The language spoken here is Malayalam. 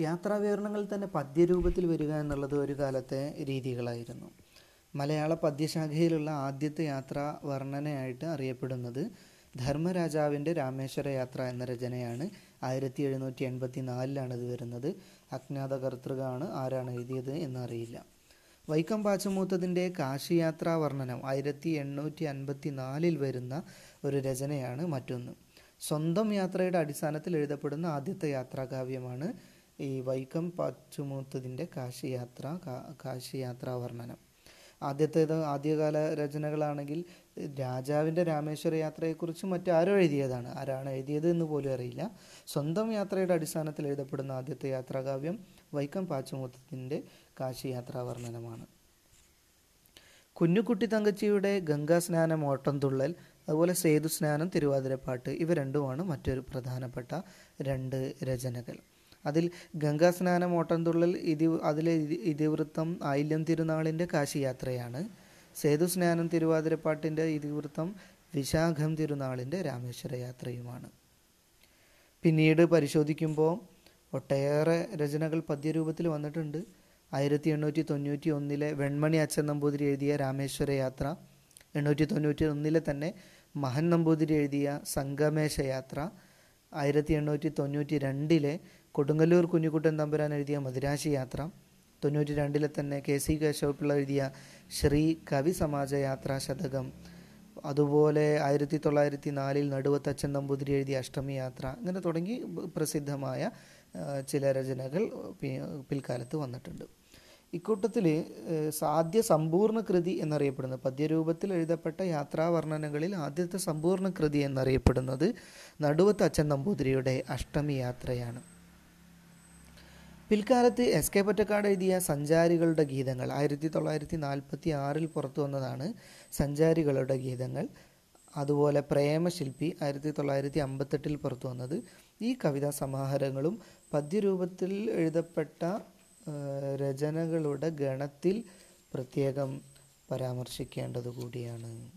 യാത്രാവിവരണങ്ങൾ തന്നെ പദ്യരൂപത്തിൽ വരിക എന്നുള്ളത് ഒരു കാലത്തെ രീതികളായിരുന്നു. മലയാള പദ്യശാഖയിലുള്ള ആദ്യത്തെ യാത്രാ വർണനയായിട്ട് അറിയപ്പെടുന്നത് ധർമ്മരാജാവിന്റെ രാമേശ്വര യാത്ര എന്ന രചനയാണ്. ആയിരത്തി എഴുന്നൂറ്റി എൺപത്തി നാലിലാണ് ഇത് വരുന്നത്. അജ്ഞാത കർത്തൃകാണ് ആരാണ് എഴുതിയത് എന്നറിയില്ല. വൈക്കം പാച്ചമൂത്തതിന്റെ കാശിയാത്രാ വർണനം ആയിരത്തി എണ്ണൂറ്റി അൻപത്തി നാലിൽ വരുന്ന ഒരു രചനയാണ് മറ്റൊന്ന്. സ്വന്തം യാത്രയുടെ അടിസ്ഥാനത്തിൽ എഴുതപ്പെടുന്ന ആദ്യത്തെ യാത്രാകാവ്യമാണ് ഈ വൈക്കം പാച്ചുമൂത്തതിന്റെ കാശിയാത്ര കാശിയാത്രാ വർണനം. ആദ്യത്തേത് ആദ്യകാല രചനകളാണെങ്കിൽ രാജാവിന്റെ രാമേശ്വര യാത്രയെക്കുറിച്ച് മറ്റാരോ എഴുതിയതാണ്. ആരാണ് എഴുതിയത് എന്ന് പോലും അറിയില്ല. സ്വന്തം യാത്രയുടെ അടിസ്ഥാനത്തിൽ എഴുതപ്പെടുന്ന ആദ്യത്തെ യാത്രാകാവ്യം വൈക്കം പാച്ചുമൂത്തത്തിന്റെ കാശിയാത്രാ വർണനമാണ്. കുഞ്ഞുകുട്ടി തങ്കച്ചിയുടെ ഗംഗാസ്നാനം ഓട്ടംതുള്ളൽ അതുപോലെ സേതു സ്നാനം തിരുവാതിരപ്പാട്ട് ഇവ രണ്ടുമാണ് മറ്റൊരു പ്രധാനപ്പെട്ട രണ്ട് രചനകൾ. അതിൽ ഗംഗാസ്നാനം ഓട്ടംതുള്ളൽ ഇതി അതിലെ ഇതിവൃത്തം ആയില്യം തിരുനാളിന്റെ കാശിയാത്രയാണ്. സേതു സ്നാനം തിരുവാതിരപ്പാട്ടിന്റെ ഇതിവൃത്തം വിശാഖം തിരുനാളിന്റെ രാമേശ്വര യാത്രയുമാണ് പിന്നീട് പരിശോധിക്കുമ്പോൾ ഒട്ടേറെ രചനകൾ പദ്യരൂപത്തിൽ വന്നിട്ടുണ്ട്. ആയിരത്തി എണ്ണൂറ്റി തൊണ്ണൂറ്റി ഒന്നിലെ വെൺമണി അച്ഛൻ നമ്പൂതിരി എഴുതിയ രാമേശ്വര യാത്ര എണ്ണൂറ്റി തൊണ്ണൂറ്റി ഒന്നിലെ തന്നെ മഹൻ നമ്പൂതിരി എഴുതിയ സംഗമേശ യാത്ര ആയിരത്തി എണ്ണൂറ്റി തൊണ്ണൂറ്റി രണ്ടിലെ കൊടുങ്ങല്ലൂർ കുഞ്ഞിക്കുട്ടൻ തമ്പുരാൻ എഴുതിയ മദിരാശി യാത്ര തൊണ്ണൂറ്റി രണ്ടിലെ തന്നെ കെ സി കേശവപിള്ള എഴുതിയ ശ്രീ കവി സമാജ യാത്രാ ശതകം അതുപോലെ ആയിരത്തി തൊള്ളായിരത്തി നാലിൽ നടുവത്തച്ഛൻ നമ്പൂതിരി എഴുതിയ അഷ്ടമി യാത്ര അങ്ങനെ തുടങ്ങി പ്രസിദ്ധമായ ചില രചനകൾ പിൽക്കാലത്ത് വന്നിട്ടുണ്ട്. ഇക്കൂട്ടത്തിൽ സാധ്യ സമ്പൂർണ കൃതി എന്നറിയപ്പെടുന്ന. പദ്യരൂപത്തിൽ എഴുതപ്പെട്ട യാത്രാവർണനകളിൽ ആദ്യത്തെ സമ്പൂർണ കൃതി എന്നറിയപ്പെടുന്നത് നടുവത്ത് അച്ഛൻ നമ്പൂതിരിയുടെ അഷ്ടമി യാത്രയാണ് പിൽക്കാലത്ത് എസ് കെ പൊറ്റക്കാട് എഴുതിയ സഞ്ചാരികളുടെ ഗീതങ്ങൾ ആയിരത്തി തൊള്ളായിരത്തി നാൽപ്പത്തി ആറിൽ പുറത്തു വന്നതാണ് സഞ്ചാരികളുടെ ഗീതങ്ങൾ. അതുപോലെ പ്രേമശില്പി ആയിരത്തി തൊള്ളായിരത്തി അമ്പത്തെട്ടിൽ പുറത്തു വന്നത്. ഈ കവിതാ സമാഹാരങ്ങളും പദ്യരൂപത്തിൽ എഴുതപ്പെട്ട രചനകളുടെ ഗണത്തിൽ പ്രത്യേകം പരാമർശിക്കേണ്ടത് കൂടിയാണ്.